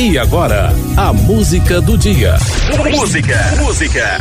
E agora, a música do dia. Música, música.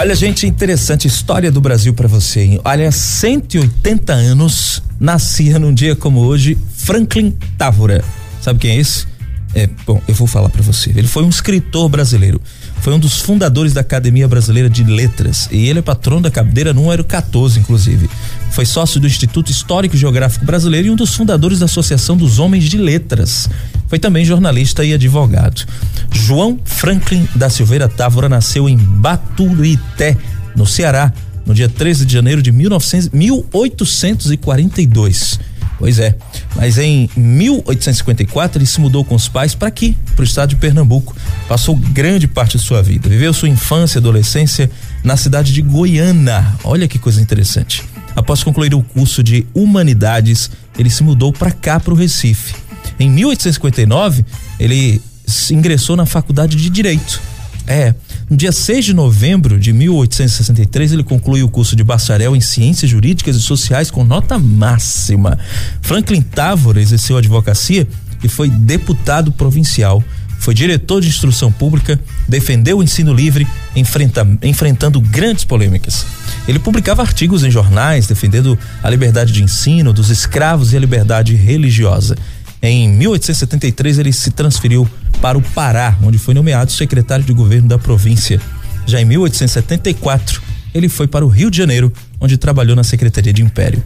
Olha, gente, interessante história do Brasil para você. Hein? Olha, 180 anos nascia num dia como hoje Franklin Távora. Sabe quem é esse? É, bom, eu vou falar para você. Ele foi um escritor brasileiro. Foi um dos fundadores da Academia Brasileira de Letras e ele é patrono da cadeira número 14, inclusive. Foi sócio do Instituto Histórico e Geográfico Brasileiro e um dos fundadores da Associação dos Homens de Letras. Foi também jornalista e advogado. João Franklin da Silveira Távora nasceu em Baturité, no Ceará, no dia 13 de janeiro de 1900, 1842. Pois é. Mas em 1854 ele se mudou com os pais para aqui, para o estado de Pernambuco. Passou grande parte de sua vida. Viveu sua infância e adolescência na cidade de Goiânia. Olha que coisa interessante. Após concluir o curso de Humanidades, ele se mudou para cá, para o Recife. Em 1859, ele ingressou na Faculdade de Direito. É, no dia 6 de novembro de 1863, ele conclui o curso de bacharel em Ciências Jurídicas e Sociais com nota máxima. Franklin Távora exerceu advocacia e foi deputado provincial. Foi diretor de instrução pública, defendeu o ensino livre, enfrenta, enfrentando grandes polêmicas. Ele publicava artigos em jornais defendendo a liberdade de ensino dos escravos e a liberdade religiosa. Em 1873, ele se transferiu para o Pará, onde foi nomeado secretário de governo da província. Já em 1874, ele foi para o Rio de Janeiro, onde trabalhou na Secretaria de Império.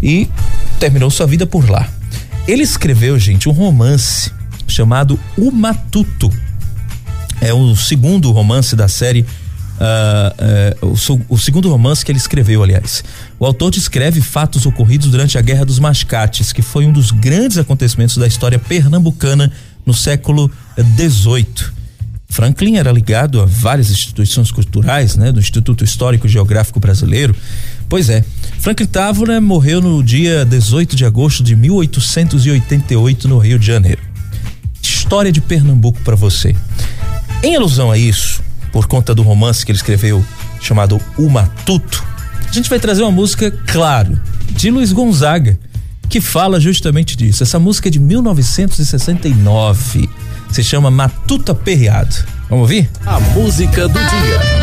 E terminou sua vida por lá. Ele escreveu, gente, um romance chamado O Matuto. É o segundo romance da série Uh, uh, o, o, segundo romance que ele escreveu, aliás. O autor descreve fatos ocorridos durante a Guerra dos Mascates, que foi um dos grandes acontecimentos da história pernambucana no século XVIII. Franklin era ligado a várias instituições culturais, né, do Instituto Histórico Geográfico Brasileiro. Pois é, Franklin Távora morreu no dia 18 de agosto de 1888 no Rio de Janeiro. História de Pernambuco para você. Em alusão a isso, por conta do romance que ele escreveu chamado O Matuto, a gente vai trazer uma música, claro, de Luiz Gonzaga, que fala justamente disso. Essa música é de 1969. Se chama Matuta Perreado. Vamos ouvir? A música do dia.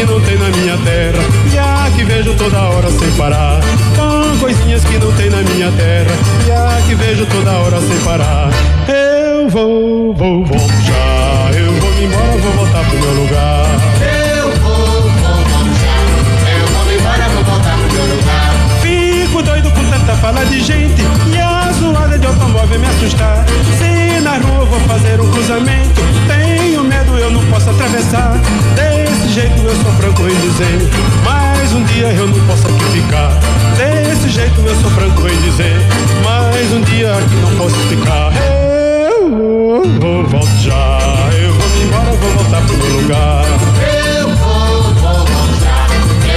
Que não tem na minha terra, já que vejo toda hora sem parar. Com coisinhas que não tem na minha terra, já que vejo toda hora sem parar. Eu vou, vou, vou já, eu vou me embora, vou voltar pro meu lugar. Eu vou, vou, vou já, eu vou me embora, vou voltar pro meu lugar. Fico doido com tanta fala de gente e a zoada de automóvel me assustar. Se na rua vou fazer um cruzamento, tenho medo, eu não posso atravessar jeito eu sou franco em dizer, mais um dia eu não posso aqui ficar. Desse jeito eu sou franco em dizer, mais um dia aqui não posso ficar. Eu vou, volto já, eu vou me embora, vou voltar pro meu lugar. Eu vou, vou voltar,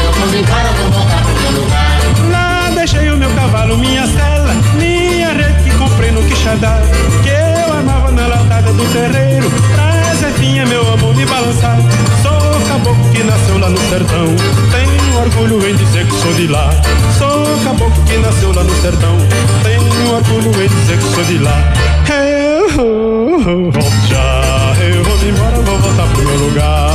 eu vou me embora, vou voltar pro meu lugar. Lá deixei o meu cavalo, minha cela, minha rede que comprei no Quixadá, que eu amava na latada do terreiro, pra Zefinha, meu amor, me balançar lá no sertão. Tenho orgulho em dizer que sou de lá. Sou caboclo que nasceu lá no sertão. Tenho orgulho em dizer que sou de lá. Eu volto já, eu vou embora, vou voltar pro meu lugar.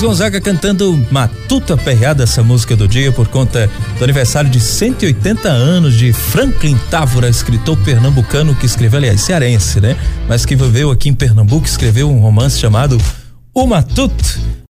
Luiz Gonzaga cantando Matuta Perreada, essa música do dia, por conta do aniversário de 180 anos de Franklin Távora, escritor pernambucano que escreveu, aliás, cearense, né? Mas que viveu aqui em Pernambuco, escreveu um romance chamado O Matuto.